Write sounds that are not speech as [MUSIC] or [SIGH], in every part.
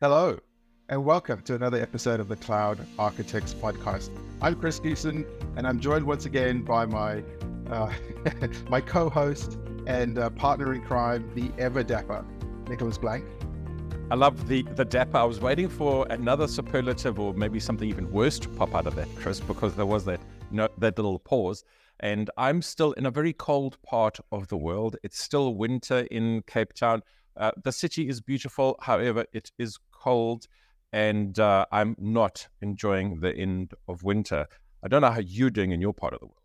Hello, and welcome to another episode of the Cloud Architects Podcast. I'm Chris Goosen, and I'm joined once again by my uh, [LAUGHS] my co-host and uh, partner in crime, the ever dapper Nicholas Blank. I love the the dapper. I was waiting for another superlative or maybe something even worse to pop out of that, Chris, because there was that that little pause. And I'm still in a very cold part of the world. It's still winter in Cape Town. Uh, the city is beautiful, however, it is cold, and uh, I'm not enjoying the end of winter. I don't know how you're doing in your part of the world.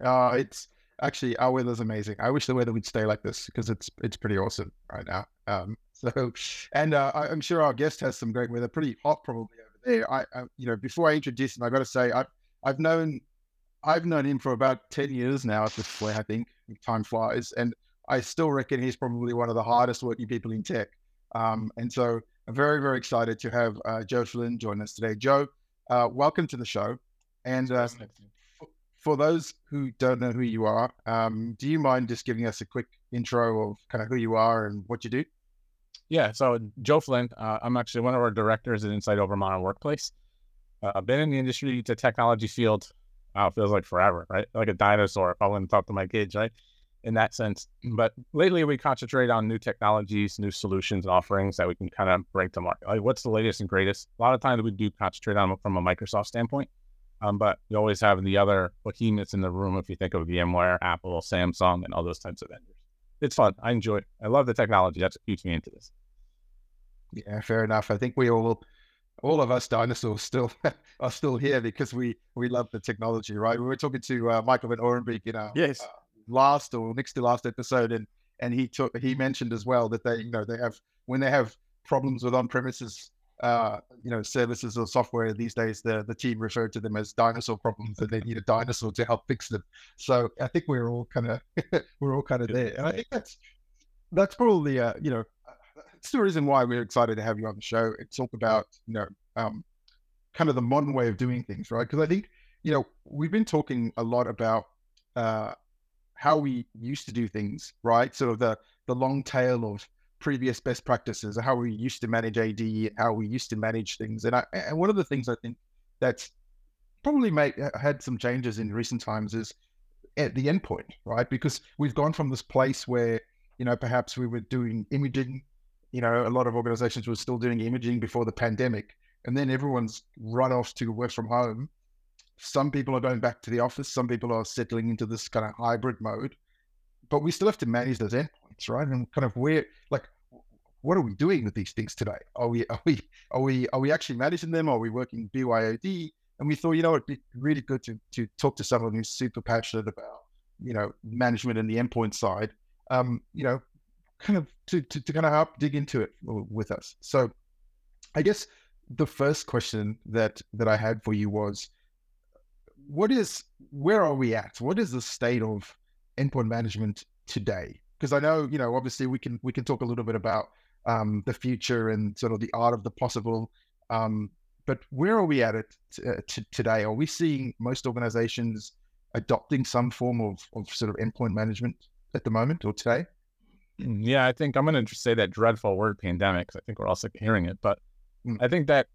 Uh, it's actually our weather's amazing. I wish the weather would stay like this because it's it's pretty awesome right now. Um, [LAUGHS] so, and uh, I, am sure our guest has some great weather. Pretty hot probably over there. I, I you know, before I introduce him, I got to say I've I've known I've known him for about ten years now at this point. I think time flies, and I still reckon he's probably one of the hardest working people in tech. Um, and so I'm very very excited to have uh, Joe Flynn join us today. Joe, uh, welcome to the show. And uh, for those who don't know who you are, um, do you mind just giving us a quick intro of kind of who you are and what you do? Yeah, so Joe Flynn, uh, I'm actually one of our directors at Insight Over Modern Workplace. Uh, I've been in the industry, the technology field, wow, feels like forever, right? Like a dinosaur I and talk to my kids, right? In that sense. But lately we concentrate on new technologies, new solutions and offerings that we can kind of bring to market. Like what's the latest and greatest? A lot of times we do concentrate on from a Microsoft standpoint. Um, but you always have the other behemoths in the room if you think of VMware, Apple, Samsung, and all those types of vendors. It's fun. I enjoy it. I love the technology. That's what keeps me into this. Yeah, fair enough. I think we all, all of us dinosaurs, still [LAUGHS] are still here because we we love the technology, right? We were talking to uh, Michael Van Horenbeeck in our yes. Uh, last or next to last episode, and and he took he mentioned as well that they you know they have when they have problems with on premises uh, you know, services or software these days, the the team referred to them as dinosaur problems, and they need a dinosaur to help fix them. So I think we're all kind of [LAUGHS] we're all kind of there, and I think that's that's probably uh, you know, it's the reason why we're excited to have you on the show and talk about you know, um, kind of the modern way of doing things, right? Because I think you know we've been talking a lot about uh, how we used to do things, right? Sort of the the long tail of previous best practices, how we used to manage AD, how we used to manage things. And I, and one of the things I think that's probably made had some changes in recent times is at the endpoint, right? Because we've gone from this place where you know perhaps we were doing imaging, you know, a lot of organizations were still doing imaging before the pandemic, and then everyone's run off to work from home. Some people are going back to the office. Some people are settling into this kind of hybrid mode but we still have to manage those endpoints, right? And kind of where, like, what are we doing with these things today? Are we are we are we are we actually managing them? Are we working BYOD? And we thought, you know, it'd be really good to to talk to someone who's super passionate about, you know, management and the endpoint side. Um, you know, kind of to, to, to kind of help dig into it with us. So, I guess the first question that that I had for you was, what is where are we at? What is the state of endpoint management today? Because I know, you know, obviously we can we can talk a little bit about um, the future and sort of the art of the possible. Um, but where are we at it t- uh, t- today? Are we seeing most organizations adopting some form of, of sort of endpoint management at the moment or today? Mm, yeah, I think I'm going to say that dreadful word pandemic because I think we're all sick of hearing it. But mm. I think that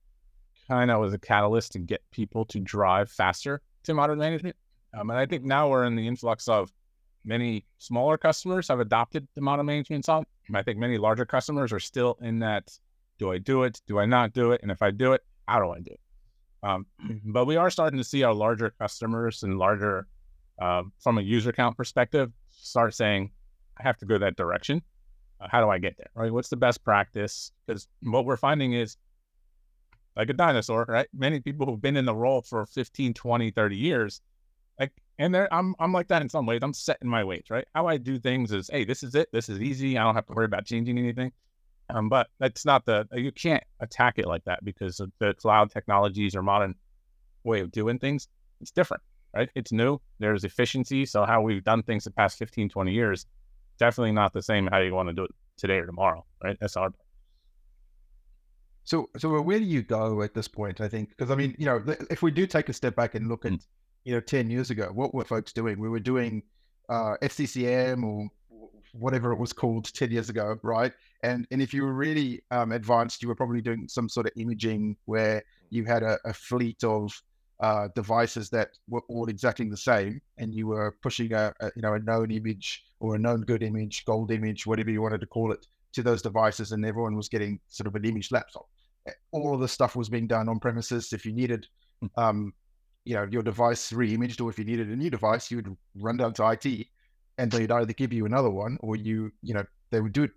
kind of was a catalyst to get people to drive faster to modern management. Um, and I think now we're in the influx of many smaller customers have adopted the model management song. I think many larger customers are still in that do I do it? Do I not do it? And if I do it, how do I do it? Um, [CLEARS THROAT] but we are starting to see our larger customers and larger, uh, from a user count perspective, start saying, I have to go that direction. Uh, how do I get there? Right? What's the best practice? Because what we're finding is like a dinosaur, right? Many people who've been in the role for 15, 20, 30 years like, and there, I'm I'm like that in some ways. I'm setting my ways, right? How I do things is, hey, this is it. This is easy. I don't have to worry about changing anything. Um, but that's not the you can't attack it like that because the cloud technologies or modern way of doing things. It's different, right? It's new. There's efficiency. So how we've done things the past 15, 20 years, definitely not the same how you want to do it today or tomorrow, right? That's hard. So, so where do you go at this point? I think because I mean, you know, if we do take a step back and look at you know, 10 years ago, what were folks doing? We were doing uh, SCCM or whatever it was called 10 years ago, right? And and if you were really um, advanced, you were probably doing some sort of imaging where you had a, a fleet of uh, devices that were all exactly the same, and you were pushing a, a, you know a known image or a known good image, gold image, whatever you wanted to call it, to those devices, and everyone was getting sort of an image laptop. All of the stuff was being done on premises. If you needed, um, you know, your device re-imaged, or if you needed a new device, you would run down to IT, and they'd either give you another one, or you, you know, they would do it,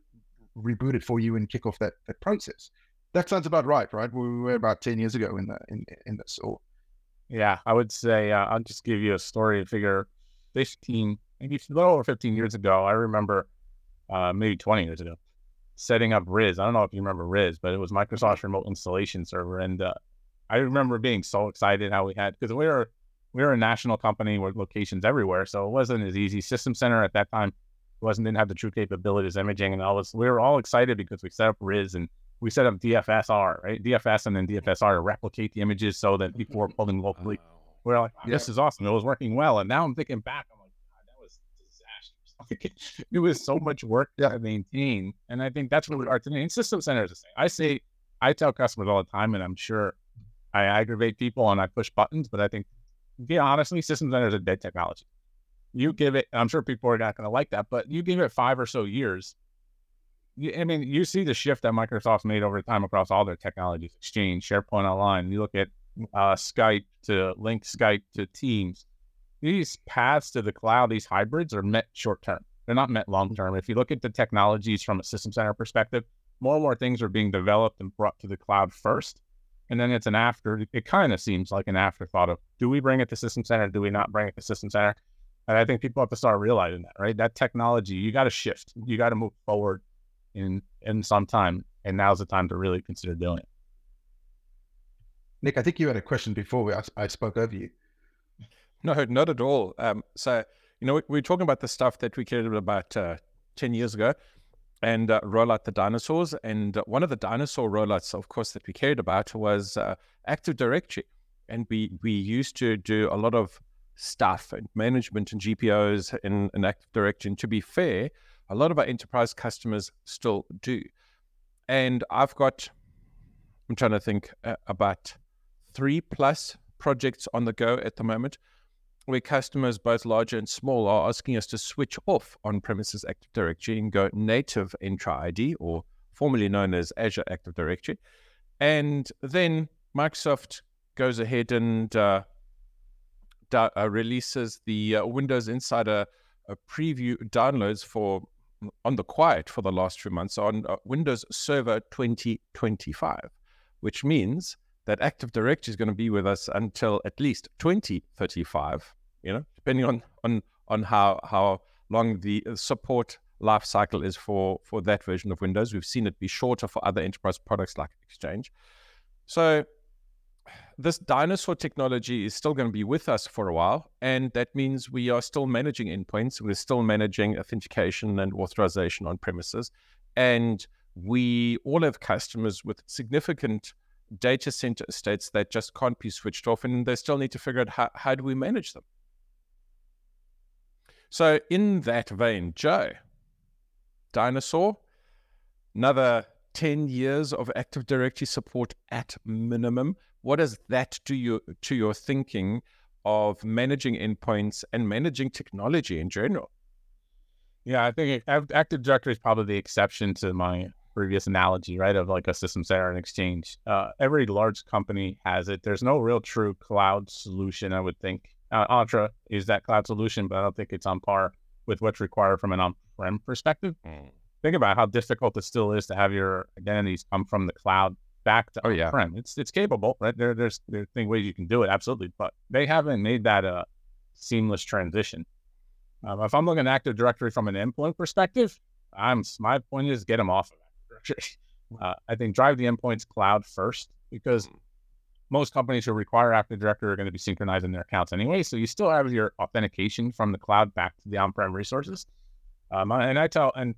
reboot it for you, and kick off that that process. That sounds about right, right? We were about ten years ago in the in in this, or yeah, I would say uh, I'll just give you a story. Figure 15, maybe a little over 15 years ago, I remember uh, maybe 20 years ago, setting up RIS. I don't know if you remember RIS, but it was Microsoft's remote installation server. And uh, I remember being so excited how we had, because we were, we were a national company with locations everywhere. So it wasn't as easy. System Center at that time wasn't, didn't have the true capabilities, imaging and all this. We were all excited because we set up RIS and we set up DFSR, right? DFS and then DFSR to replicate the images so that people were [LAUGHS] pulling locally. We're like, this is awesome. It was working well. And now I'm thinking back, I'm like, God, that was disastrous. [LAUGHS] it was so much work to maintain. And I think that's what we are today. And System centers the same. I say, I tell customers all the time, and I'm sure I aggravate people and I push buttons, but I think, yeah, honestly, System Center is a dead technology. You give it, I'm sure people are not going to like that, but you give it five or so years I mean, you see the shift that Microsoft's made over time across all their technologies, Exchange, SharePoint Online. You look at uh, Skype to link Skype to Teams. These paths to the cloud, these hybrids are met short term. They're not met mm-hmm. long term. If you look at the technologies from a system center perspective, more and more things are being developed and brought to the cloud first. And then it's an after, it kind of seems like an afterthought of do we bring it to system center? Do we not bring it to system center? And I think people have to start realizing that, right? That technology, you got to shift, you got to move forward in in some time, and now's the time to really consider doing it. Nick, I think you had a question before we, I, I spoke over you. No, not at all. Um, so you know, we, were talking about the stuff that we cared about uh, ten years ago, and uh, roll out the dinosaurs. And uh, one of the dinosaur rollouts, of course, that we cared about was uh, Active Directory, and we we used to do a lot of stuff and management and GPOs in, in Active Directory. And to be fair, a lot of our enterprise customers still do. And I've got, I'm trying to think uh, about three plus projects on the go at the moment where customers, both larger and small, are asking us to switch off on premises Active Directory and go native Entra ID, or formerly known as Azure Active Directory. And then Microsoft goes ahead and uh, da- uh, releases the uh, Windows Insider uh, preview downloads for on the quiet for the last few months on uh, Windows Server 2025, which means that Active Directory is going to be with us until at least 2035. You know, depending on on on how how long the uh, support life cycle is for for that version of Windows. We've seen it be shorter for other enterprise products like Exchange. So this dinosaur technology is still going to be with us for a while. And that means we are still managing endpoints. We're still managing authentication and authorization on premises. And we all have customers with significant data center estates that just can't be switched off. And they still need to figure out how, how do we manage them. So, in that vein, Joe, Dinosaur, another 10 years of Active Directory support at minimum what does that do you to your thinking of managing endpoints and managing technology in general? Yeah, I think Active Directory is probably the exception to my previous analogy, right? Of like a system center and exchange. Uh, every large company has it. There's no real true cloud solution, I would think. Uh, Entra is that cloud solution, but I don't think it's on par with what's required from an on-prem perspective. Mm. Think about how difficult it still is to have your identities come from the cloud back to oh, yeah. prem. It's it's capable, right? There there's there ways you can do it, absolutely, but they haven't made that a seamless transition. Um, if I'm looking at Active Directory from an endpoint perspective, I'm my point is get them off of Active Directory. Uh, I think drive the endpoints cloud first because most companies who require Active Directory are going to be synchronizing their accounts anyway. So you still have your authentication from the cloud back to the on-prem resources. Um, and I tell, and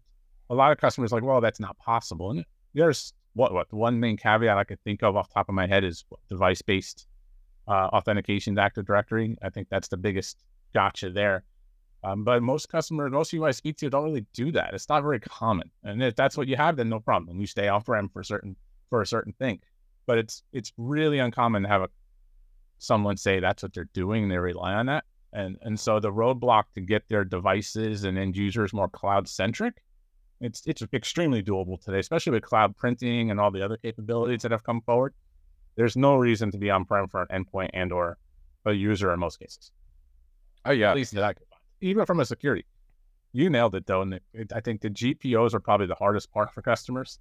a lot of customers like, well, that's not possible. And there's what what the one main caveat I could think of off the top of my head is device based uh, authentication to Active Directory. I think that's the biggest gotcha there. Um, but most customers, most people I speak to don't really do that. It's not very common. And if that's what you have, then no problem. You stay off prem for certain for a certain thing. But it's it's really uncommon to have a someone say that's what they're doing and they rely on that. And and so the roadblock to get their devices and end users more cloud centric, it's it's extremely doable today, especially with cloud printing and all the other capabilities that have come forward. There's no reason to be on prem for an endpoint and or a user in most cases. Oh yeah, at least that I could find. Even from a security, you nailed it though. And it, I think the GPOs are probably the hardest part for customers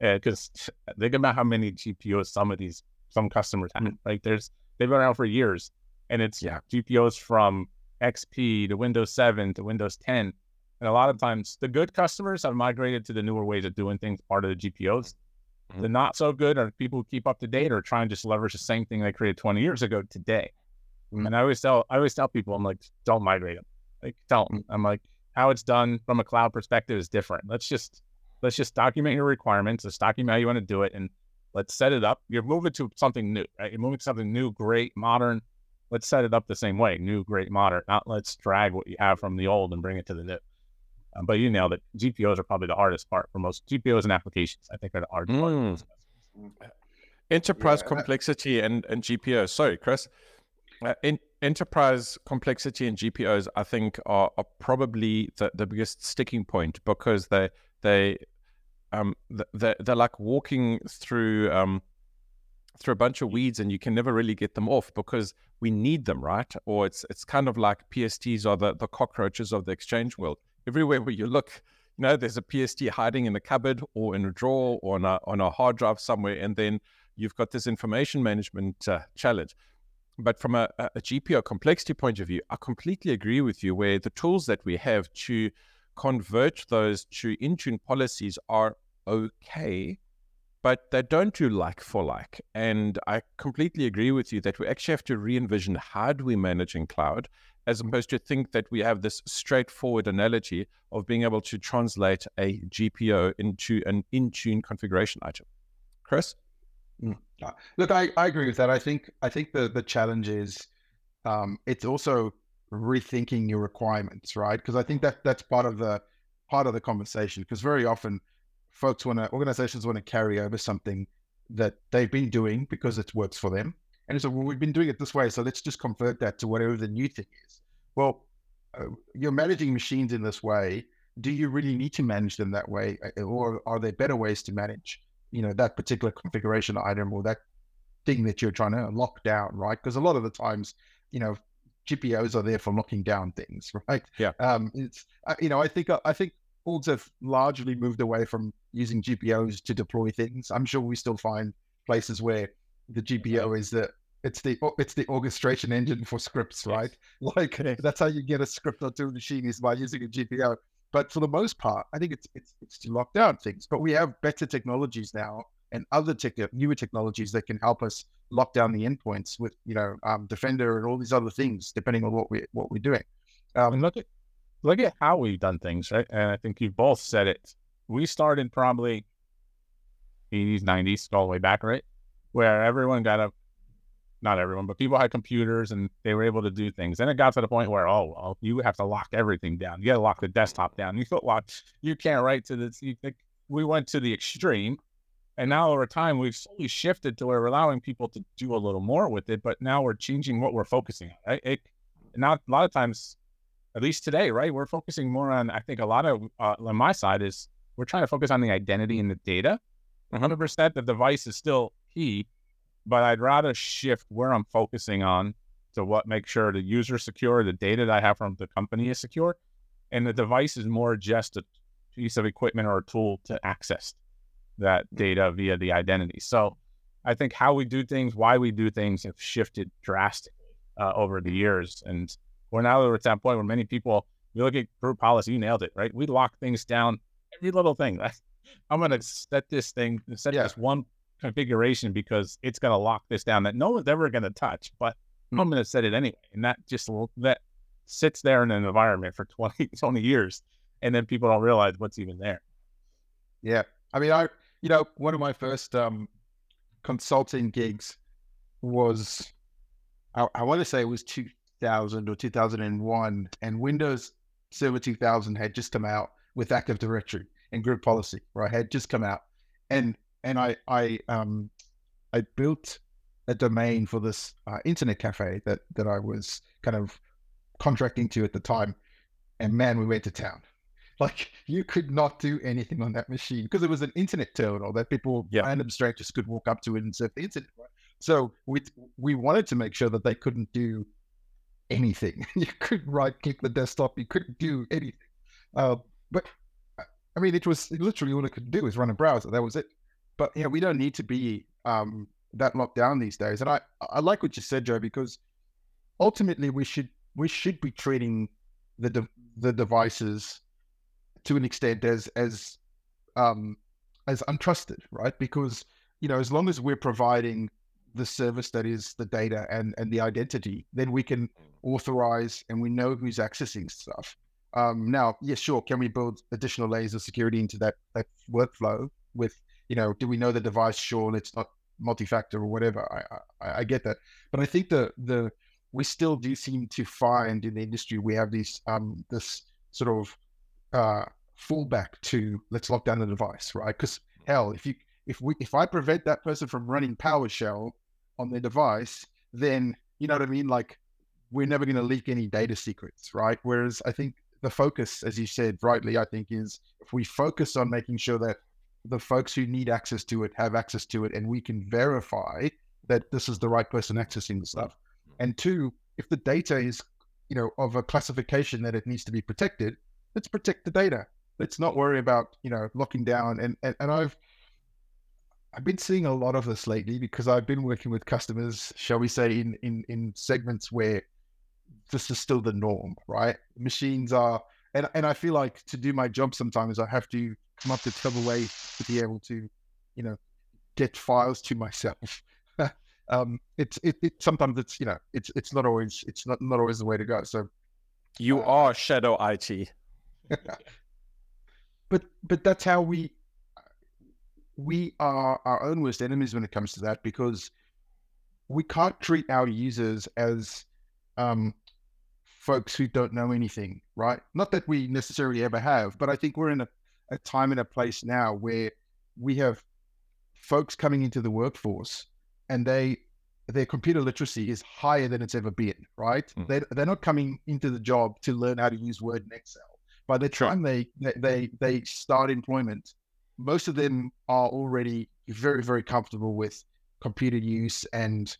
because uh, [LAUGHS] think about how many GPOs some of these some customers have. Mm-hmm. Like there's they've been around for years, and it's yeah. GPOs from XP to Windows 7 to Windows 10. And a lot of times, the good customers have migrated to the newer ways of doing things, part of the GPOs. Mm-hmm. The not so good are people who keep up to date or try and just leverage the same thing they created 20 years ago today. Mm-hmm. And I always tell I always tell people, I'm like, don't migrate them. Like, don't. Mm-hmm. I'm like, how it's done from a cloud perspective is different. Let's just let's just document your requirements. Let's document how you want to do it, and let's set it up. You're moving to something new, right? You're moving to something new, great, modern. Let's set it up the same way, new, great, modern. Not let's drag what you have from the old and bring it to the new. Um, but you know that GPOs are probably the hardest part for most GPOs and applications. I think are the hardest mm. part. Enterprise yeah. complexity and, and GPOs. Sorry, Chris. Uh, in, enterprise complexity and GPOs, I think, are, are probably the, the biggest sticking point because they they um they're, they're like walking through um through a bunch of weeds and you can never really get them off because we need them, right? Or it's it's kind of like PSTs are the, the cockroaches of the exchange world. Everywhere where you look, you know, there's a PST hiding in a cupboard or in a drawer or on a, on a hard drive somewhere, and then you've got this information management uh, challenge. But from a, a GPO complexity point of view, I completely agree with you where the tools that we have to convert those to Intune policies are okay, but they don't do like for like. And I completely agree with you that we actually have to re envision how do we manage in cloud, as opposed to think that we have this straightforward analogy of being able to translate a GPO into an Intune configuration item. Chris? Mm. Look, I, I agree with that. I think I think the the challenge is um, it's also rethinking your requirements, right? Because I think that that's part of the part of the conversation. Because very often, folks want to organizations want to carry over something that they've been doing because it works for them, and so well, we've been doing it this way, so let's just convert that to whatever the new thing is. Well, uh, you're managing machines in this way. Do you really need to manage them that way, uh, or are there better ways to manage, you know, that particular configuration item or that thing that you're trying to lock down, right? Because a lot of the times, you know, GPOs are there for locking down things, [LAUGHS] right? Yeah. Um, it's uh, you know I think uh, I think orgs have largely moved away from using GPOs to deploy things. I'm sure we still find places where the GPO is the it's the it's the orchestration engine for scripts, right? [LAUGHS] Like that's how you get a script onto a machine is by using a GPO. But for the most part, I think it's it's it's to lock down things. But we have better technologies now and other tech, newer technologies that can help us lock down the endpoints with you know um, Defender and all these other things, depending on what we what we're doing. Um, and look at look at how we've done things, right? And I think you both said it. We started probably 80s, 90s, all the way back, right? Where everyone got a not everyone, but people had computers and they were able to do things. And it got to the point where, oh, well, you have to lock everything down. You got to lock the desktop down. You feel lock. You can't write to this. You think we went to the extreme and now over time, we've slowly shifted to where we're allowing people to do a little more with it, but now we're changing what we're focusing on. Right? It, now, a lot of times, at least today, right, we're focusing more on, I think a lot of, uh, on my side is we're trying to focus on the identity and the data. 100% the device is still key, but I'd rather shift where I'm focusing on to what make sure the user secure, the data that I have from the company is secure, and the device is more just a piece of equipment or a tool to access that data via the identity. So I think how we do things, why we do things have shifted drastically uh, over the years. And we're now at that point where many people, we look at group policy, you nailed it, right? We lock things down, every little thing. [LAUGHS] I'm going to set this thing, set yeah. this one configuration because it's going to lock this down that no one's ever going to touch, but mm-hmm. I'm going to set it anyway. And that just, that sits there in an environment for [LAUGHS] 20, 20 years. And then people don't realize what's even there. Yeah. I mean, I, you know, one of my first um, consulting gigs was, I, I want to say it was 2000 or 2001, and Windows Server 2000 had just come out with Active Directory and group policy, right? Had just come out, and and I I um I built a domain for this uh, internet cafe that that I was kind of contracting to at the time, and man, we went to town. [LAUGHS] Like you could not do anything on that machine because it was an internet terminal that people, Yeah. random strangers, could walk up to it and surf the internet. Right? So we we wanted to make sure that they couldn't do anything. [LAUGHS] you couldn't right click the desktop. You couldn't do anything. Uh, but I mean, it was literally all it could do is run a browser. That was it. But yeah, we don't need to be um, that locked down these days. And I I like what you said, Joe, because ultimately we should we should be treating the de- the devices to an extent as as um as untrusted, right? Because you know, as long as we're providing the service that is the data and and the identity, then we can authorize and we know who's accessing stuff. Um, now, yeah, sure. Can we build additional layers of security into that that workflow? With you know, do we know the device? Sure, it's not multi-factor or whatever. I, I I get that, but I think the the we still do seem to find in the industry we have these um this sort of uh fallback to let's lock down the device, right? Because hell, if you if we if I prevent that person from running PowerShell on their device, then you know what I mean. Like we're never going to leak any data secrets, right? Whereas I think the focus, as you said rightly, I think is if we focus on making sure that the folks who need access to it have access to it, and we can verify that this is the right person accessing the stuff. Mm-hmm. And two, if the data is you know of a classification that it needs to be protected, let's protect the data. Let's not worry about you know locking down. And and, and I've I've been seeing a lot of this lately because I've been working with customers, shall we say, in in in segments where this is still the norm, right? Machines are, and and I feel like to do my job sometimes I have to come up with clever ways to be able to, you know, get files to myself. [LAUGHS] um, it's it, it sometimes it's you know it's it's not always it's not not always the way to go. So You Uh, are shadow IT. [LAUGHS] but but that's how we we are our own worst enemies when it comes to that because we can't treat our users as um, folks who don't know anything, right? Not that we necessarily ever have, but I think we're in a, a time and a place now where we have folks coming into the workforce and they their computer literacy is higher than it's ever been, right? Mm. They they're not coming into the job to learn how to use Word and Excel. By the Sure. time they, they they they start employment, most of them are already very very comfortable with computer use and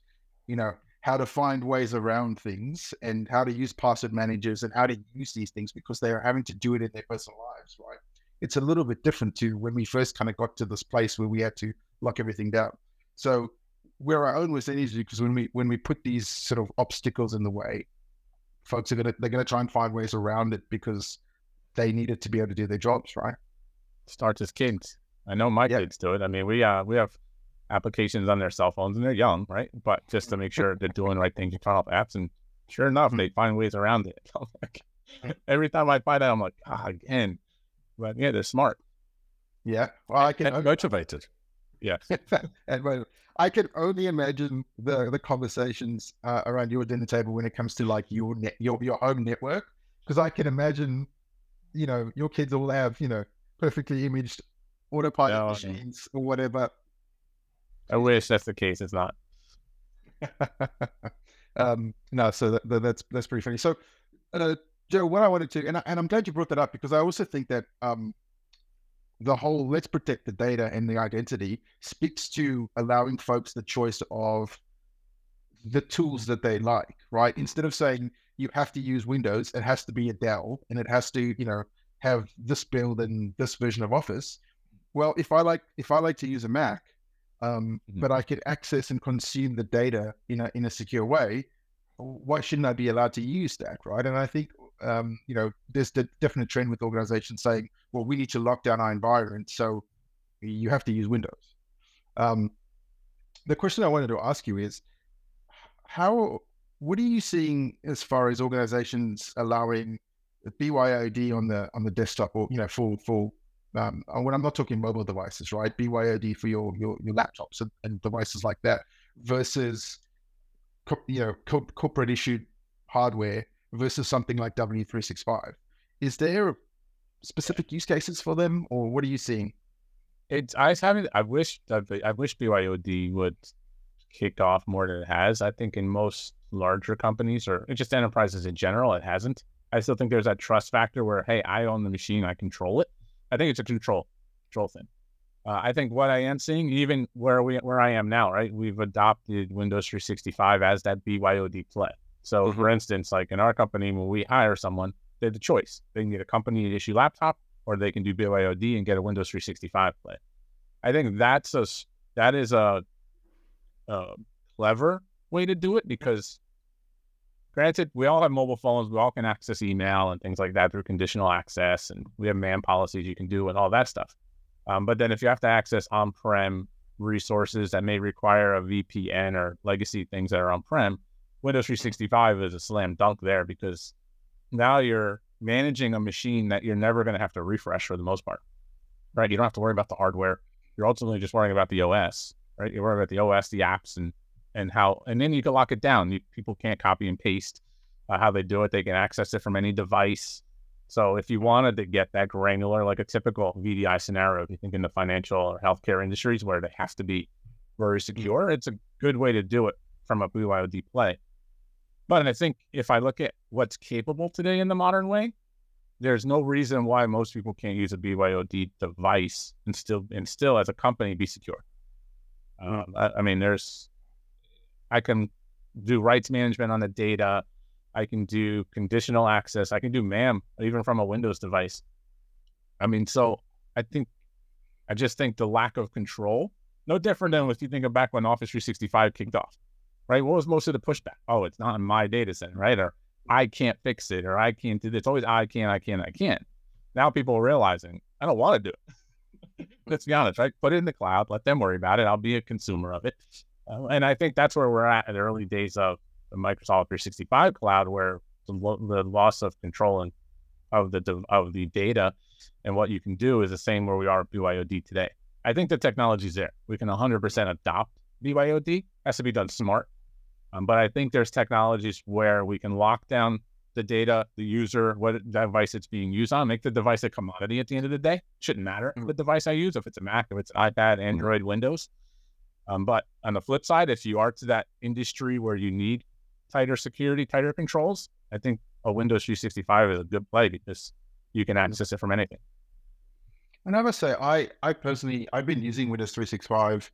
you know how to find ways around things and how to use password managers and how to use these things because they are having to do it in their personal lives, right? It's a little bit different to when we first kind of got to this place where we had to lock everything down. So we're our own worst enemies because when we when we put these sort of obstacles in the way, folks are gonna they're gonna try and find ways around it because they need it to be able to do their jobs, right? Starts as kids. I know my Yeah. kids do it. I mean, we uh we have applications on their cell phones and they're young, right? But just to make sure [LAUGHS] they're doing the right things, you turn off apps, and sure enough, Mhm. they find ways around it. [LAUGHS] Every time I find out, I'm like, ah, again. But yeah, they're smart. Yeah. Well, I can And motivated. Yeah. [LAUGHS] and well, I can only imagine the the conversations uh, around your dinner table when it comes to like your net, your your home network, because I can imagine, you know, your kids all have you know perfectly imaged autopilot no. machines or whatever. I wish that's the case. It's not. [LAUGHS] um, no, so that, that- that's that's pretty funny. So, uh, Joe, what I wanted to, and I, and I'm glad you brought that up because I also think that um, the whole let's protect the data and the identity speaks to allowing folks the choice of the tools that they like, right? Instead of saying you have to use Windows, it has to be a Dell and it has to, you know, have this build and this version of Office. Well, if I like if I like to use a Mac, um, Mhm. but I could access and consume the data in a in a secure way, why shouldn't I be allowed to use that, right? And I think um, you know there's the definite trend with organizations saying, well, we need to lock down our environment, so you have to use Windows. Um, the question I wanted to ask you is, how what are you seeing as far as organizations allowing BYOD on the on the desktop or you know for for um, when I'm not talking mobile devices, right? BYOD for your your, your laptops and, and devices like that versus you know co- corporate issued hardware versus something like W365. Is there specific use cases for them, or what are you seeing? It's I haven't. I wish I wish BYOD would kick off more than it has. I think in most larger companies or just enterprises in general, it hasn't. I still think there's that trust factor where, hey, I own the machine, I control it. I think it's a control control thing. Uh, I think what I am seeing, even where we where I am now, right, we've adopted Windows 365 as that BYOD play. So, mm-hmm. for instance, like in our company, when we hire someone, they have the choice. They can get a company issue laptop, or they can do BYOD and get a Windows 365 play. I think that's a that is a, a clever way to do it because, granted, we all have mobile phones, we all can access email and things like that through conditional access, and we have man policies you can do and all that stuff. Um, but then if you have to access on-prem resources that may require a VPN or legacy things that are on-prem, Windows 365 is a slam dunk there because now you're managing a machine that you're never going to have to refresh for the most part, right? You don't have to worry about the hardware. You're ultimately just worrying about the OS, right? You're worrying about the OS, the apps, and and how, and then you can lock it down. You, people can't copy and paste uh, how they do it. They can access it from any device. So if you wanted to get that granular, like a typical VDI scenario, if you think in the financial or healthcare industries where they have to be very secure, it's a good way to do it from a BYOD play. But I think if I look at what's capable today in the modern way, there's no reason why most people can't use a BYOD device and still and still as a company be secure. Um, I, I, mean, there's I can do rights management on the data. I can do conditional access. I can do MAM even from a Windows device. I mean, so I think I just think the lack of control, no different than if you think of back when Office 365 kicked off right? What was most of the pushback? Oh, it's not in my data center, right? Or I can't fix it, or I can't do this. It's always I can, I can, I can't. Now people are realizing I don't want to do it. [LAUGHS] Let's be honest, right? Put it in the cloud, let them worry about it. I'll be a consumer of it. Uh, and I think that's where we're at in the early days of the Microsoft 365 cloud, where the, the loss of control and of the of the data and what you can do is the same where we are at BYOD today. I think the technology's there. We can 100% adopt BYOD. Has to be done smart. Um, but I think there's technologies where we can lock down the data, the user, what device it's being used on, make the device a commodity at the end of the day. Shouldn't matter mm-hmm. the device I use, if it's a Mac, if it's an iPad, mm. Android, mm-hmm. Windows. Um, but on the flip side, if you are to that industry where you need tighter security, tighter controls, I think a Windows 365 is a good play because you can access it from anything. And I must say, I, I personally, I've been using Windows 365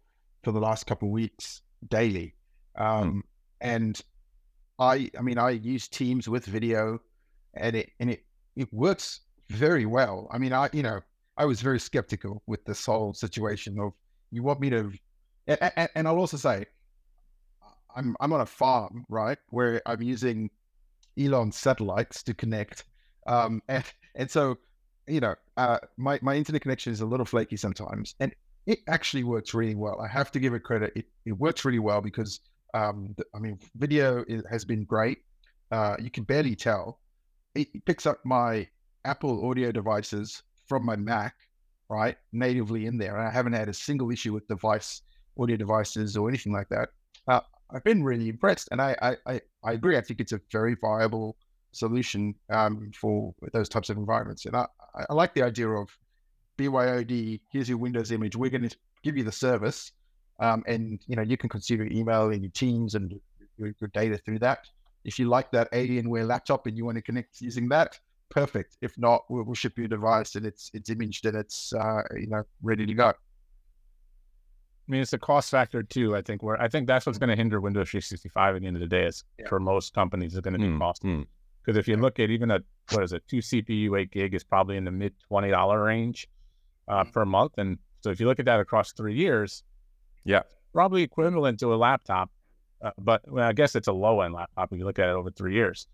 for the last couple of weeks daily. Um, mm. And I, I mean, I use Teams with video, and it and it it works very well. I mean, I you know I was very skeptical with this whole situation of you want me to, and, and I'll also say, I'm I'm on a farm right where I'm using Elon satellites to connect, um, [LAUGHS] and and so you know uh, my my internet connection is a little flaky sometimes, and it actually works really well. I have to give it credit. It, it works really well because um, I mean, video is, has been great. Uh, you can barely tell. It, picks up my Apple audio devices from my Mac, right, natively in there. And I haven't had a single issue with device audio devices or anything like that. Uh, I've been really impressed, and I, I, I agree. I think it's a very viable solution um, for those types of environments. And I, I like the idea of BYOD. Here's your Windows image. We're going to give you the service, um, and you know you can consume your email and your Teams and your, your data through that. If you like that Alienware laptop and you want to connect using that, perfect. If not, we'll, we'll ship you a device and it's it's imaged and it's uh, you know ready to go. I mean, it's a cost factor too. I think where I think that's what's going to hinder Windows 365 at the end of the day is yeah. for most companies is going to be mm, cost. Because mm. if you look at even a what is it, two CPU, eight gig is probably in the mid twenty dollar range uh, mm. per month, and so if you look at that across three years, yeah. Probably equivalent to a laptop, uh, but well, I guess it's a low end laptop if you look at it over three years.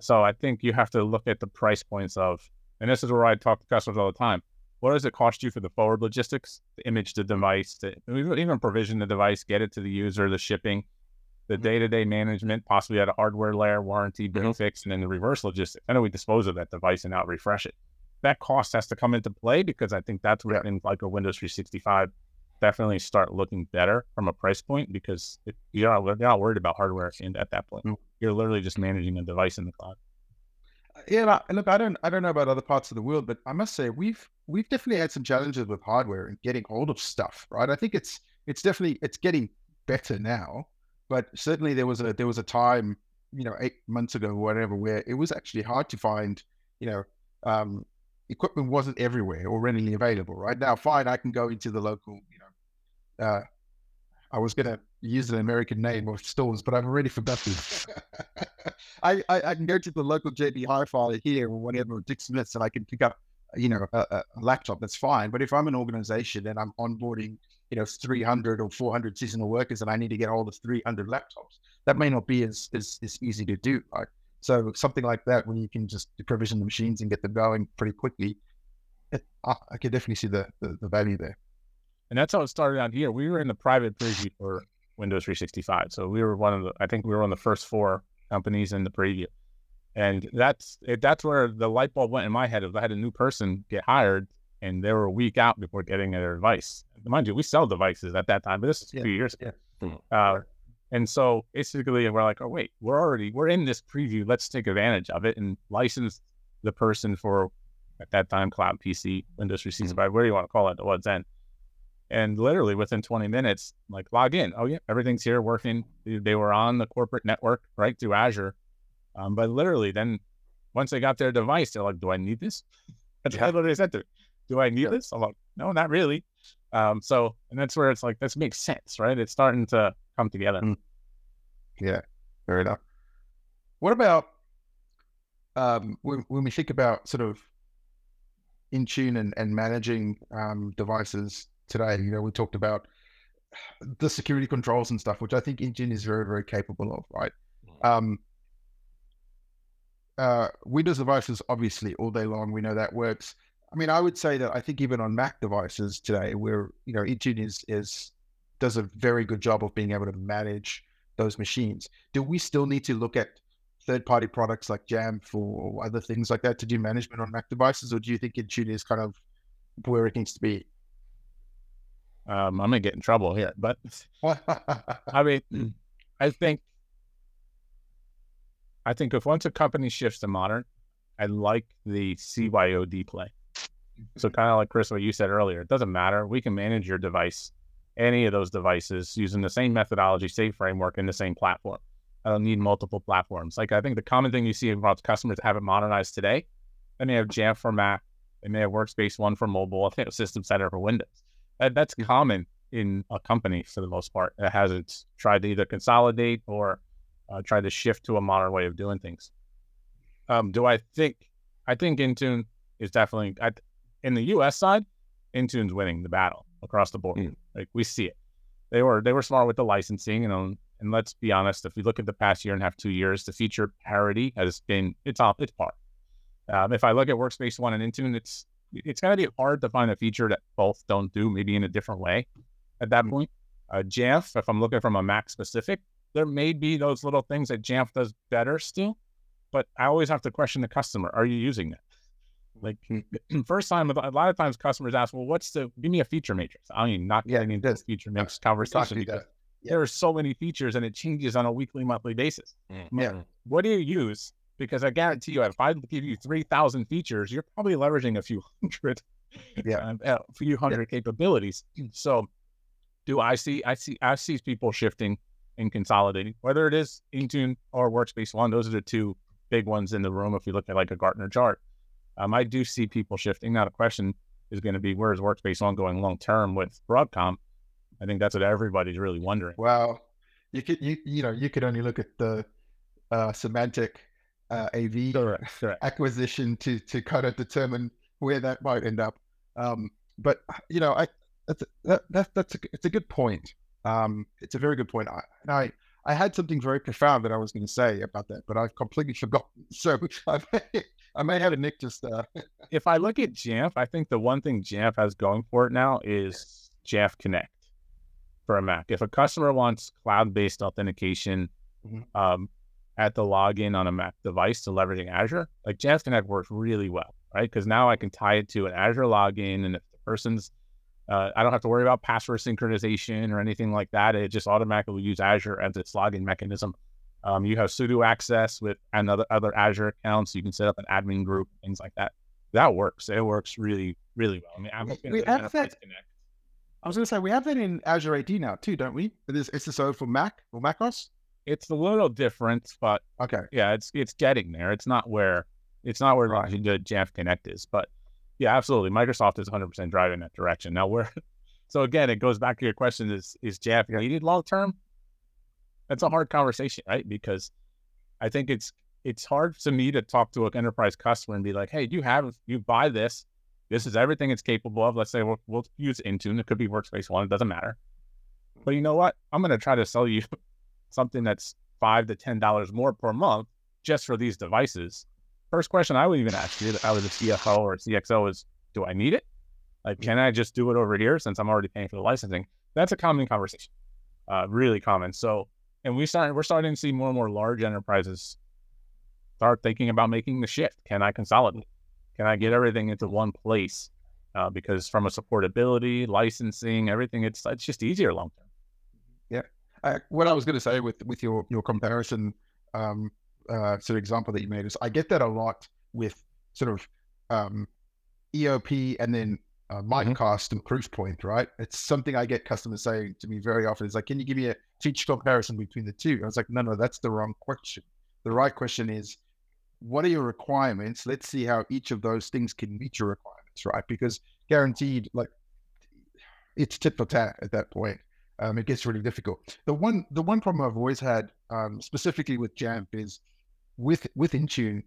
So I think you have to look at the price points of, and this is where I talk to customers all the time. What does it cost you for the forward logistics, the image the device, to even provision the device, get it to the user, the shipping, the day to day management, possibly at a hardware layer, warranty, break mm-hmm. fix, and then the reverse logistics. I know we dispose of that device and not refresh it. That cost has to come into play because I think that's where yeah. in like a Windows 365 definitely start looking better from a price point because it, you're, not, you're not worried about hardware and at that point. Mm. You're literally just managing a device in the cloud. Yeah, but look, I don't, I don't know about other parts of the world, but I must say we've, we've definitely had some challenges with hardware and getting hold of stuff, right? I think it's, it's definitely, it's getting better now, but certainly there was a, there was a time, you know, eight months ago, or whatever, where it was actually hard to find, you know, um, equipment wasn't everywhere or readily available. Right now, fine, I can go into the local, you know, uh, I was going to use an American name of stores, but I've already forgotten. [LAUGHS] I, I, I can go to the local JB Hi-Fi here or whatever, Dick Smith's, and I can pick up, you know, a, a laptop. That's fine. But if I'm an organization and I'm onboarding, you know, 300 or 400 seasonal workers, and I need to get all the 300 laptops, that may not be as as, as easy to do. Right? So something like that, when you can just provision the machines and get them going pretty quickly, it, I, I can definitely see the, the, the value there. And that's how it started out here. We were in the private preview for Windows 365. So we were one of the, I think we were one of the first four companies in the preview. And that's it, that's where the light bulb went in my head. If I had a new person get hired and they were a week out before getting their device. Mind you, we sell devices at that time, but this is a Yeah, few years ago. yeah. Uh, and so basically, we're like, oh wait, we're already we're in this preview. Let's take advantage of it and license the person for at that time cloud PC, Windows 365, whatever you want to call it, it was then. And literally within 20 minutes, like log in. Oh yeah, everything's here working. They, were on the corporate network right through Azure. Um, but literally, then once they got their device, they're like, "Do I need this?" [LAUGHS] That's Yeah. what they said to me. Do I need Yeah. this? I'm like, "No, not really." Um, so, and that's where it's like, this makes sense, right? It's starting to come together. Mm. Yeah, fair enough. What about um, when, when we think about sort of Intune and, and managing um, devices today? You know, we talked about the security controls and stuff, which I think Intune is very, very capable of, right? Um, uh, Windows devices, obviously, all day long, we know that works. I mean, I would say that I think even on Mac devices today, where you know Intune is is does a very good job of being able to manage those machines. Do we still need to look at third-party products like Jamf or other things like that to do management on Mac devices, or do you think Intune is kind of where it needs to be? Um, I'm gonna get in trouble here, but [LAUGHS] I mean, I think, I think if once a company shifts to modern, I like the CYOD play. So kind of like Chris, what you said earlier, it doesn't matter. We can manage your device, any of those devices, using the same methodology, same framework, and the same platform. I don't need multiple platforms. Like I think the common thing you see about customers that haven't modernized today, they may have Jamf for Mac, they may have Workspace ONE for mobile, they have System Center for Windows. That, that's common in a company for the most part that hasn't tried to either consolidate or uh, try to shift to a modern way of doing things. Um, do I think? I think Intune is definitely I, in the U.S. side. Intune's winning the battle across the board. Mm. Like we see it. They were they were smart with the licensing, you know. And let's be honest, if we look at the past year and a half, two years, the feature parity has been it's off it's par. Um, if I look at Workspace ONE and Intune, it's it's going to be hard to find a feature that both don't do, maybe in a different way. At that point, uh, Jamf, if I'm looking from a Mac specific, there may be those little things that Jamf does better still, but I always have to question the customer: Are you using that? Like [CLEARS THROAT] first time, a lot of times customers ask, "Well, what's the? Give me a feature matrix." I mean, not Yeah, getting into it this feature Yeah, matrix conversation because. Yeah. there are so many features and it changes on a weekly, monthly basis. Yeah. What do you use? Because I guarantee you, if I give you three thousand features, you're probably leveraging a few hundred, [LAUGHS] Yeah. um, a few hundred capabilities. So, do I see? I see. I see people shifting and consolidating, whether it is Intune or Workspace ONE. Those are the two big ones in the room. If you look at like a Gartner chart, um, I do see people shifting. Now the question is going to be, where is Workspace ONE going long term with Broadcom? I think that's what everybody's really wondering. Well, you could you you know you could only look at the uh, Symantec uh, AV Correct. Correct. acquisition to to kind of determine where that might end up. Um, but you know, I that's a, that, that that's a, it's a good point. Um, it's a very good point. I, and I I had something very profound that I was going to say about that, but I've completely forgotten. [LAUGHS] So I may, I may have a nick just uh, [LAUGHS] if I look at Jamf, I think the one thing Jamf has going for it now is Jamf Connect for a Mac. If a customer wants cloud-based authentication Mhm. um, at the login on a Mac device to leveraging Azure, like Jamf Connect works really well, right? Because now I can tie it to an Azure login, and if the person's Uh, I don't have to worry about password synchronization or anything like that. It just automatically use Azure as its login mechanism. Um, you have sudo access with another other Azure accounts. You can set up an admin group, things like that. That works. It works really, really well. I mean, I'm we, we have that. Connect. I was going to say we have that in Azure AD now too, don't we? It is SSO for Mac or MacOS. It's a little different, but okay, yeah, it's it's getting there. It's not where it's not where right. the Jamf Connect is, but yeah, absolutely. Microsoft is 100 percent driving that direction. Now we're [LAUGHS] so again, it goes back to your question: Is is Jamf needed long term? That's a hard conversation, right? Because I think it's it's hard to me to talk to an enterprise customer and be like, "Hey, you have you buy this? This is everything it's capable of. Let's say we'll, we'll use Intune. It could be Workspace ONE. It doesn't matter. But you know what? I'm going to try to sell you [LAUGHS] something that's five to ten dollars more per month just for these devices. First question I would even ask you if I was a CFO or a CXO is, do I need it? Like, can I just do it over here since I'm already paying for the licensing? That's a common conversation, uh, really common. So, and we start we're starting to see more and more large enterprises start thinking about making the shift. Can I consolidate? Can I get everything into one place? Uh, because from a supportability, licensing, everything, it's it's just easier long term. Yeah. Uh, what I was going to say with with your your comparison um, uh, sort of example that you made is I get that a lot with sort of um, EOP and then uh, mm-hmm. and Proofpoint, right? It's something I get customers saying to me very often. It's like, can you give me a feature comparison between the two? I was like, no, no, that's the wrong question. The right question is, what are your requirements? Let's see how each of those things can meet your requirements, right? Because guaranteed, like it's tit for tat at that point. Um, it gets really difficult. The one, the one problem I've always had, um, specifically with Jamf, is with with Intune,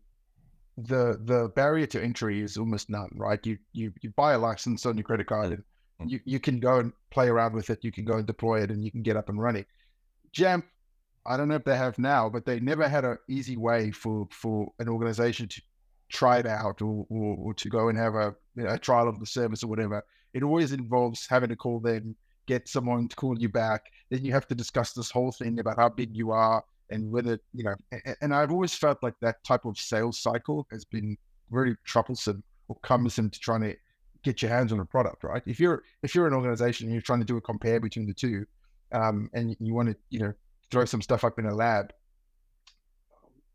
the the barrier to entry is almost none, right? You you you buy a license on your credit card, and mm. you you can go and play around with it. You can go and deploy it, and you can get up and running. Jamf I don't know if they have now, but they never had an easy way for for an organization to try it out or, or, or to go and have a, you know, a trial of the service or whatever. It always involves having to call them, get someone to call you back. Then you have to discuss this whole thing about how big you are and whether you know. And I've always felt like that type of sales cycle has been very troublesome or cumbersome to trying to get your hands on a product, right? If you're if you're an organization and you're trying to do a compare between the two, um, and you want to you know throw some stuff up in a lab,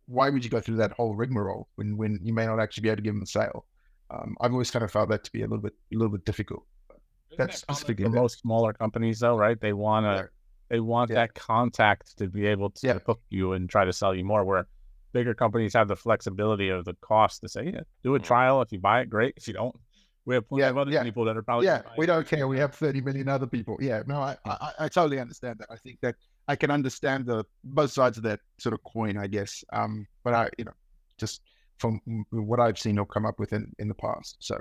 why would you go through that whole rigmarole when when you may not actually be able to give them a sale? Um, I've always kind of felt that to be a little bit a little bit difficult. That's specifically for most smaller companies, though, right? They want to. They want yeah. that contact to be able to yeah. hook you and try to sell you more. Where bigger companies have the flexibility of the cost to say, yeah, do a mm. trial. If you buy it, great. If you don't, we have plenty yeah, of other yeah. people that are probably yeah. We don't care. We have thirty million other people. Yeah, no, I, I, I totally understand that. I think that I can understand the both sides of that sort of coin, I guess. Um, but I, you know, just from what I've seen or come up with in, in the past. So,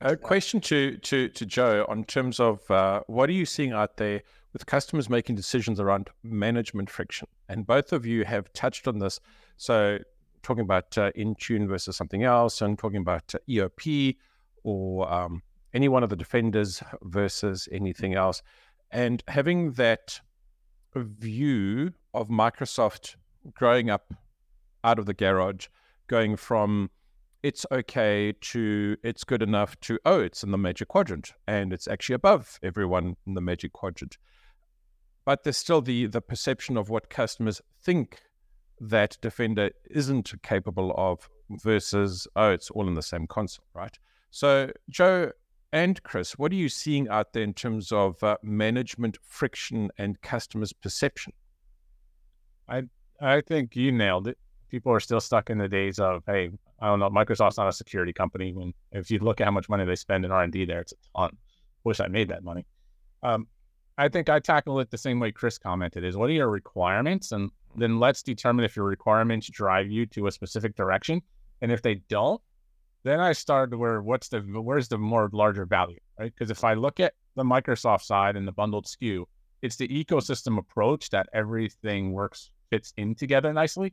a question to to to Joe on terms of uh, what are you seeing out there with customers making decisions around management friction, and both of you have touched on this. So, talking about uh, Intune versus something else, and talking about uh, EOP or um, any one of the defenders versus anything else, and having that view of Microsoft growing up out of the garage, going from it's okay to it's good enough to oh it's in the magic quadrant and it's actually above everyone in the magic quadrant but there's still the the perception of what customers think that defender isn't capable of versus oh it's all in the same console right so joe and Chris, what are you seeing out there in terms of uh, management friction and customers' perception? I I think you nailed it. People are still stuck in the days of, hey, I don't know, Microsoft's not a security company. When if you look at how much money they spend in R and D there, it's a ton. Wish I made that money. Um, I think I tackle it the same way Chris commented: is what are your requirements, and then let's determine if your requirements drive you to a specific direction, and if they don't, then I started where what's the where's the more larger value, right? Because if I look at the Microsoft side and the bundled SKU, it's the ecosystem approach that everything works fits in together nicely.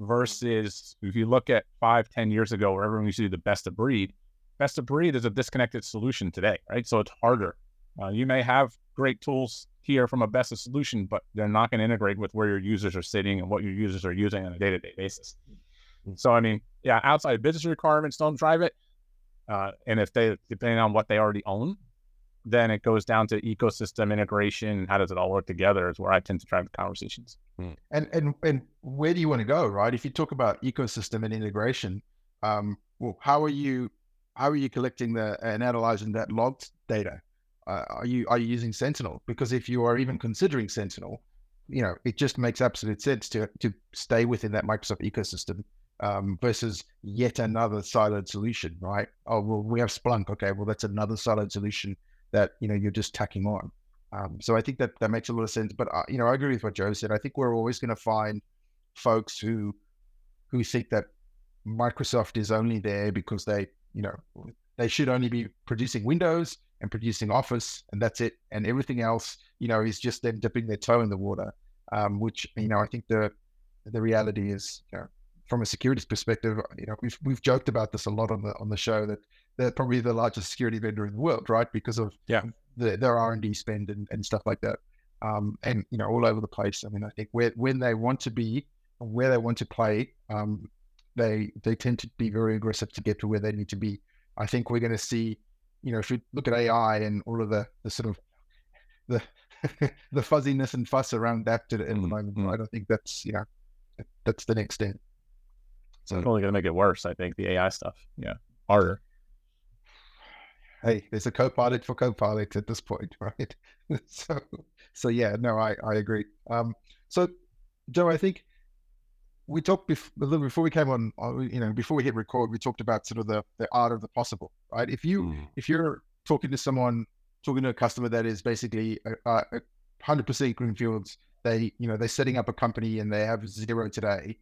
Versus if you look at five, ten years ago, where everyone used to do the best of breed, best of breed is a disconnected solution today, right? So it's harder. Uh, you may have great tools here from a best of solution, but they're not going to integrate with where your users are sitting and what your users are using on a day to day basis. So I mean, yeah, outside of business requirements don't drive it, uh, and if they depending on what they already own, then it goes down to ecosystem integration and how does it all work together is where I tend to drive the conversations. And and and where do you want to go, right? If you talk about ecosystem and integration, um, well, how are you how are you collecting the and analyzing that logged data? Uh, are you are you using Sentinel? Because if you are even considering Sentinel, you know it just makes absolute sense to to stay within that Microsoft ecosystem um, versus yet another siloed solution, right? Oh well, we have Splunk. Okay, well that's another siloed solution that you know you're just tacking on. Um, so I think that that makes a lot of sense. But uh, you know, I agree with what Joe said. I think we're always going to find folks who who think that Microsoft is only there because they you know they should only be producing Windows and producing Office, and that's it. And everything else, you know, is just them dipping their toe in the water. Um, which you know, I think the the reality is, you know, from a security perspective, you know, we've we've joked about this a lot on the on the show that they're probably the largest security vendor in the world, right? Because of yeah. the, their R and D spend and, and stuff like that. Um, and you know, all over the place. I mean, I think where when they want to be, where they want to play, um, they they tend to be very aggressive to get to where they need to be. I think we're going to see, you know, if you look at AI and all of the the sort of the [LAUGHS] the fuzziness and fuss around that at the Mm-hmm. moment, I don't think that's know that's the next step. So it's only going to make it worse. I think the AI stuff, yeah, harder. Hey, there's a co-pilot for co-pilot at this point, [LAUGHS] right? [LAUGHS] so, so yeah, no, I I agree. Um, so Joe, I think we talked bef- a little before we came on, on, you know, before we hit record, we talked about sort of the the art of the possible, right? If you Mm. if you're talking to someone, talking to a customer that is basically a hundred percent greenfields, they you know they're setting up a company and they have zero today.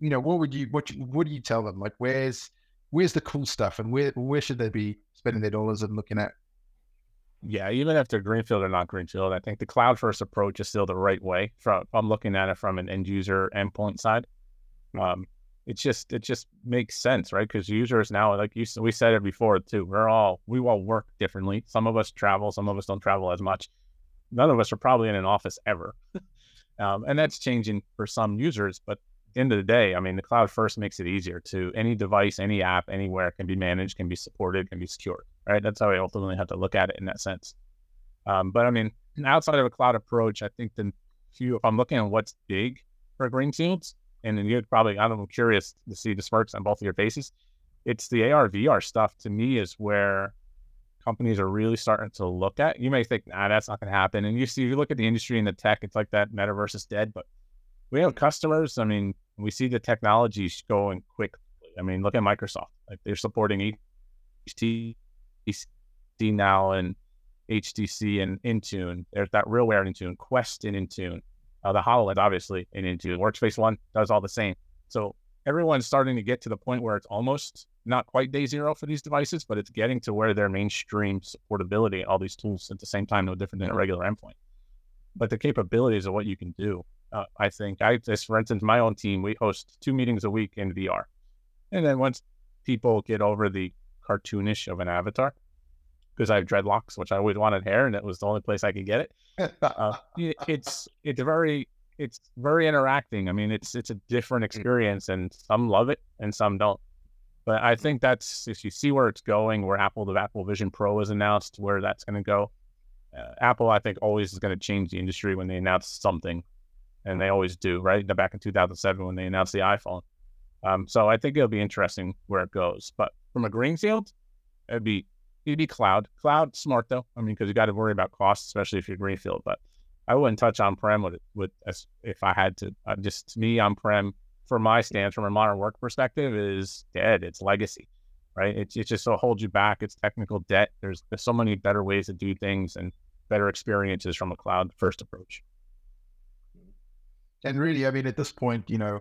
You know, what would you what you- what do you tell them? Like, where's where's the cool stuff and where where should they be spending their dollars and looking at? Yeah, even if they're greenfield or not greenfield, I think the cloud first approach is still the right way. From I'm looking at it from an end user endpoint side. Um, it's just it just makes sense, right? Because users now, like you we said it before too, we're all we all work differently. Some of us travel, some of us don't travel as much. None of us are probably in an office ever, [LAUGHS] um, and that's changing for some users. But end of the day, I mean, the cloud first makes it easier to any device, any app, anywhere can be managed, can be supported, can be secured right? That's how I ultimately have to look at it in that sense. Um, but I mean, outside of a cloud approach, I think the few, if I'm looking at what's big for greenfields, and then you're probably, I'm curious to see the smirks on both of your faces. It's the AR VR stuff to me is where companies are really starting to look at. You may think, nah, that's not going to happen. And you see, you look at the industry and the tech, it's like that metaverse is dead. But we have customers. I mean, we see the technologies going quickly. I mean, look at Microsoft. Like they're supporting HT now and HTC and Intune. There's that RealWear in Intune, Quest in Intune, uh, the HoloLens obviously in Intune. Workspace ONE does all the same. So everyone's starting to get to the point where it's almost not quite day zero for these devices, but it's getting to where their mainstream supportability, all these tools at the same time, no different than a regular endpoint. But the capabilities of what you can do, uh, I think, I just, for instance, my own team, we host two meetings a week in VR. And then once people get over the cartoonish of an avatar, because I have dreadlocks, which I always wanted hair, and it was the only place I could get it. Uh, [LAUGHS] it- it's it's very it's very interacting. I mean, it's it's a different experience, and some love it and some don't. But I think that's if you see where it's going, where Apple the Apple Vision Pro is announced, where that's going to go. Uh, Apple, I think, always is going to change the industry when they announce something, and they always do. Right back in 2007 when they announced the iPhone. Um, so I think it'll be interesting where it goes. But from a greenfield, it'd be it'd be cloud. Cloud smart though. I mean, because you got to worry about costs, especially if you're greenfield. But I wouldn't touch on prem with with if I had to. Uh, just to me, on prem for my stance from a modern work perspective is dead. It's legacy, right? It, just so holds you back. It's technical debt. There's there's so many better ways to do things and better experiences from a cloud first approach. And really, I mean, at this point, you know,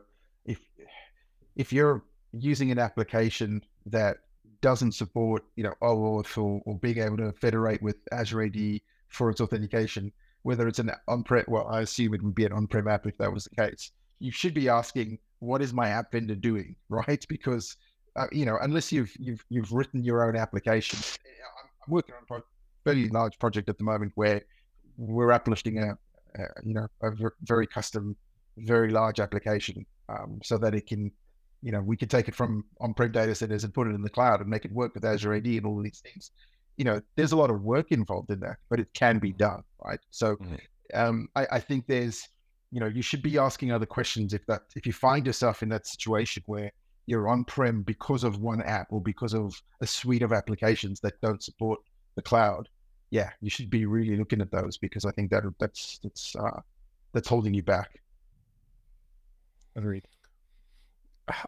if you're using an application that doesn't support, you know, OAuth or, or being able to federate with Azure AD for its authentication, whether it's an on-prem, well, I assume it would be an on-prem app if that was the case. You should be asking, what is my app vendor doing, [LAUGHS] right? Because uh, you know, unless you've you've you've written your own application, I'm, working on a very large project at the moment where we're uplifting a, a you know a very custom, very large application um, so that it can you know, we could take it from on-prem data centers and put it in the cloud and make it work with Azure AD and all of these things. you know, there's a lot of work involved in that, but it can be done, right? So, Mhm. um, I, I think there's, you know, you should be asking other questions if that if you find yourself in that situation where you're on prem because of one app or because of a suite of applications that don't support the cloud. Yeah, you should be really looking at those because I think that that's that's uh, that's holding you back. Agreed.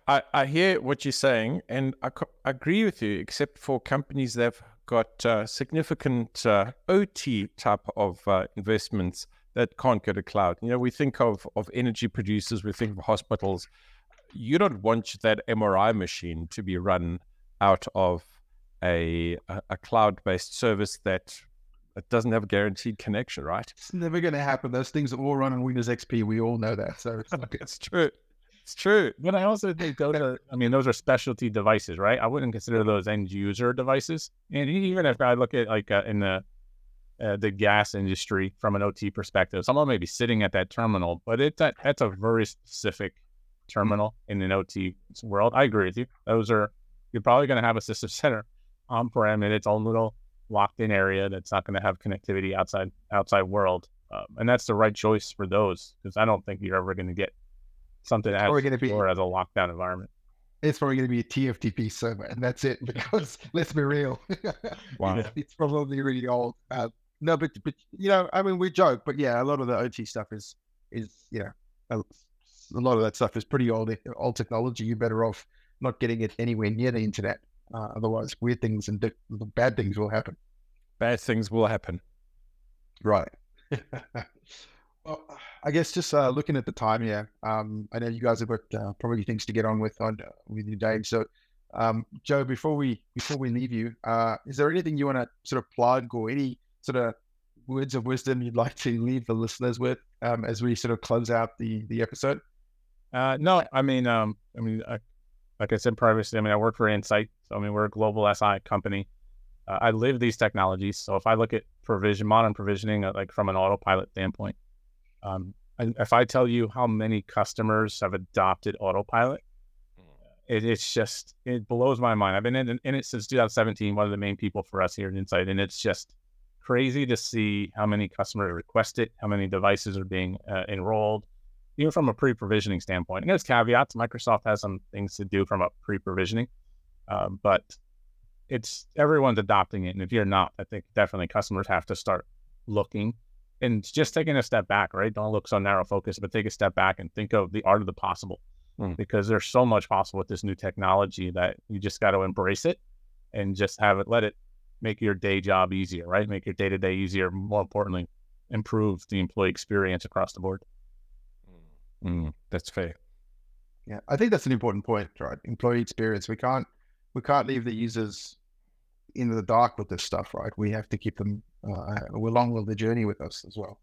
I, I hear what you're saying, and I, co- agree with you, except for companies that have got uh, significant uh, OT type of uh, investments that can't go to cloud. You know, we think of, of energy producers, we think of hospitals. You don't want that MRI machine to be run out of a, a, cloud based service that, that doesn't have a guaranteed connection, right? It's never going to happen. Those things all run on Windows XP. We all know that. So it's like, [LAUGHS] It's true. It's true. But I also think those are, I mean, those are specialty devices, right? I wouldn't consider those end user devices. And even if I look at like uh, in the uh, the gas industry from an OT perspective, someone may be sitting at that terminal, but it's that that's a very specific terminal in an OT world. I agree with you. Those are you're probably going to have a system [LAUGHS] center on prem in its own little locked in area that's not going to have connectivity outside outside world, um, and that's the right choice for those because I don't think you're ever going to get something as probably gonna be- secure as a lockdown environment. it's probably going to be a TFTP server, and that's it. Because [LAUGHS] let's be real, [LAUGHS] Wow. it's probably really old. Uh, no, but but you know, I mean, we joke, but yeah, a lot of the OT stuff is is you know, a, a lot of that stuff is pretty old old technology. You're better off not getting it anywhere near the internet. Uh, otherwise, weird things and di- bad things will happen. Bad things will happen. Right. [LAUGHS] well, I guess just uh, looking at the time here, um, I know you guys have got uh, probably things to get on with on uh, with your day. So, um, Joe, before we before we leave you, uh, is there anything you want to sort of plug or any sort of words of wisdom you'd like to leave the listeners with um, as we sort of close out the the episode? Uh, no, I mean, um, I mean, I, like I said previously, I mean, I work for Insight. So, I mean, we're a global SI company. Uh, I live these technologies. So, if I look at provision, modern provisioning, like from an autopilot standpoint, um, if I tell you how many customers have adopted autopilot, it, it's just it blows my mind. I've been in, in it since 2017. One of the main people for us here at Insight, and it's just crazy to see how many customers request it, how many devices are being uh, enrolled even from a pre-provisioning standpoint. And there's caveats. Microsoft has some things to do from a pre-provisioning, uh, but it's everyone's adopting it. And if you're not, I think definitely customers have to start looking and just taking a step back. Right? Don't look so narrow focused, but take a step back and think of the art of the possible, Mm. because there's so much possible with this new technology that you just got to embrace it and just have it. Let it make your day job easier. Right? Make your day to day easier. More importantly, improve the employee experience across the board. Mm, that's fair. Yeah, I think that's an important point, right? Employee experience. We can't we can't leave the users in the dark with this stuff, right? We have to keep them uh, along with the journey with us as well.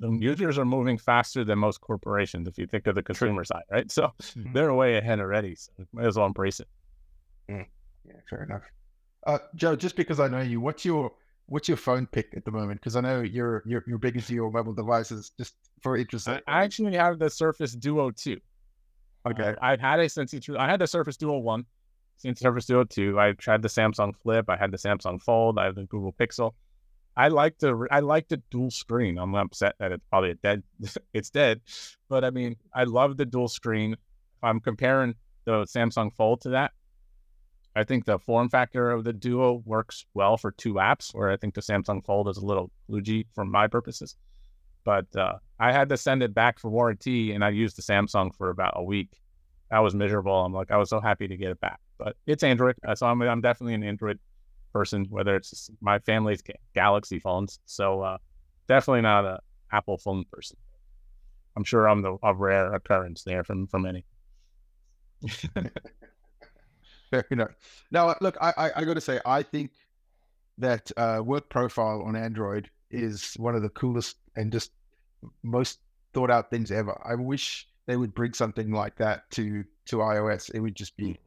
the users are moving faster than most corporations if you think of the consumer side, right? So Mhm. they're way ahead already. So might as well embrace it. Yeah, fair enough. Uh, Joe, just because I know you, what's your what's your phone pick at the moment? Because I know you're you're you're big into your mobile devices. Just for interest. I actually have the Surface Duo 2. Okay. Uh, I've had it since it's, I had the Surface Duo 1, since Surface Duo 2. I tried the Samsung Flip. I had the Samsung Fold. I have the Google Pixel. I like the I like the dual screen. I'm upset that it's probably dead. [LAUGHS] it's dead, but I mean, I love the dual screen. If I'm comparing the Samsung Fold to that, I think the form factor of the Duo works well for two apps, where I think the Samsung Fold is a little kludgy for my purposes. But uh, I had to send it back for warranty, and I used the Samsung for about a week. That was miserable. I'm like, I was so happy to get it back. But it's Android, uh, so I'm, I'm definitely an Android person. Whether it's my family's Galaxy phones, so uh, definitely not a Apple phone person. I'm sure I'm the a rare occurrence there from from many. [LAUGHS] Fair enough. Now, look, I I, I got to say, I think that uh, work profile on Android is one of the coolest and just most thought out things ever. I wish they would bring something like that to to iOS. It would just be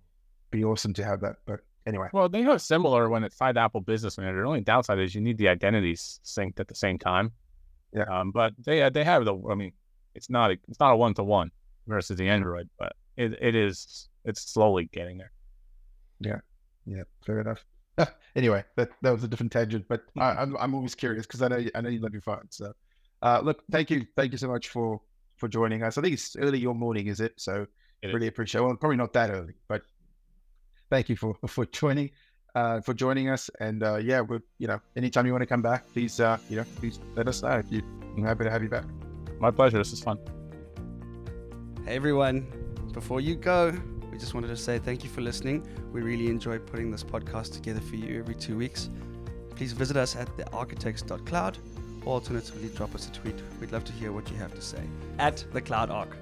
be awesome to have that. But anyway, Well, they have similar when it's tied to Apple Business Manager. The only downside is you need the identities synced at the same time. Yeah. Um, but they they have the. I mean, it's not a, it's not a one to one versus the Android, but it, it is it's slowly getting there. yeah, Yeah. fair enough. [LAUGHS] anyway, that, that was a different tangent, but I, I'm I'm always curious because I know I know you love your phone. So, uh, look, thank you, thank you so much for for joining us. I think it's early your morning, is it? So, It is. really appreciate. Well, probably not that early, but thank you for for joining. Uh, for joining us, and uh, yeah, we you know, anytime you want to come back, please, uh, you know, please let us know. If You, I'm happy to have you back. My pleasure. This is fun. Hey everyone, before you go, we just wanted to say thank you for listening. We really enjoy putting this podcast together for you every two weeks. Please visit us at thearchitects.cloud or alternatively drop us a tweet. We'd love to hear what you have to say at the Cloud Arc.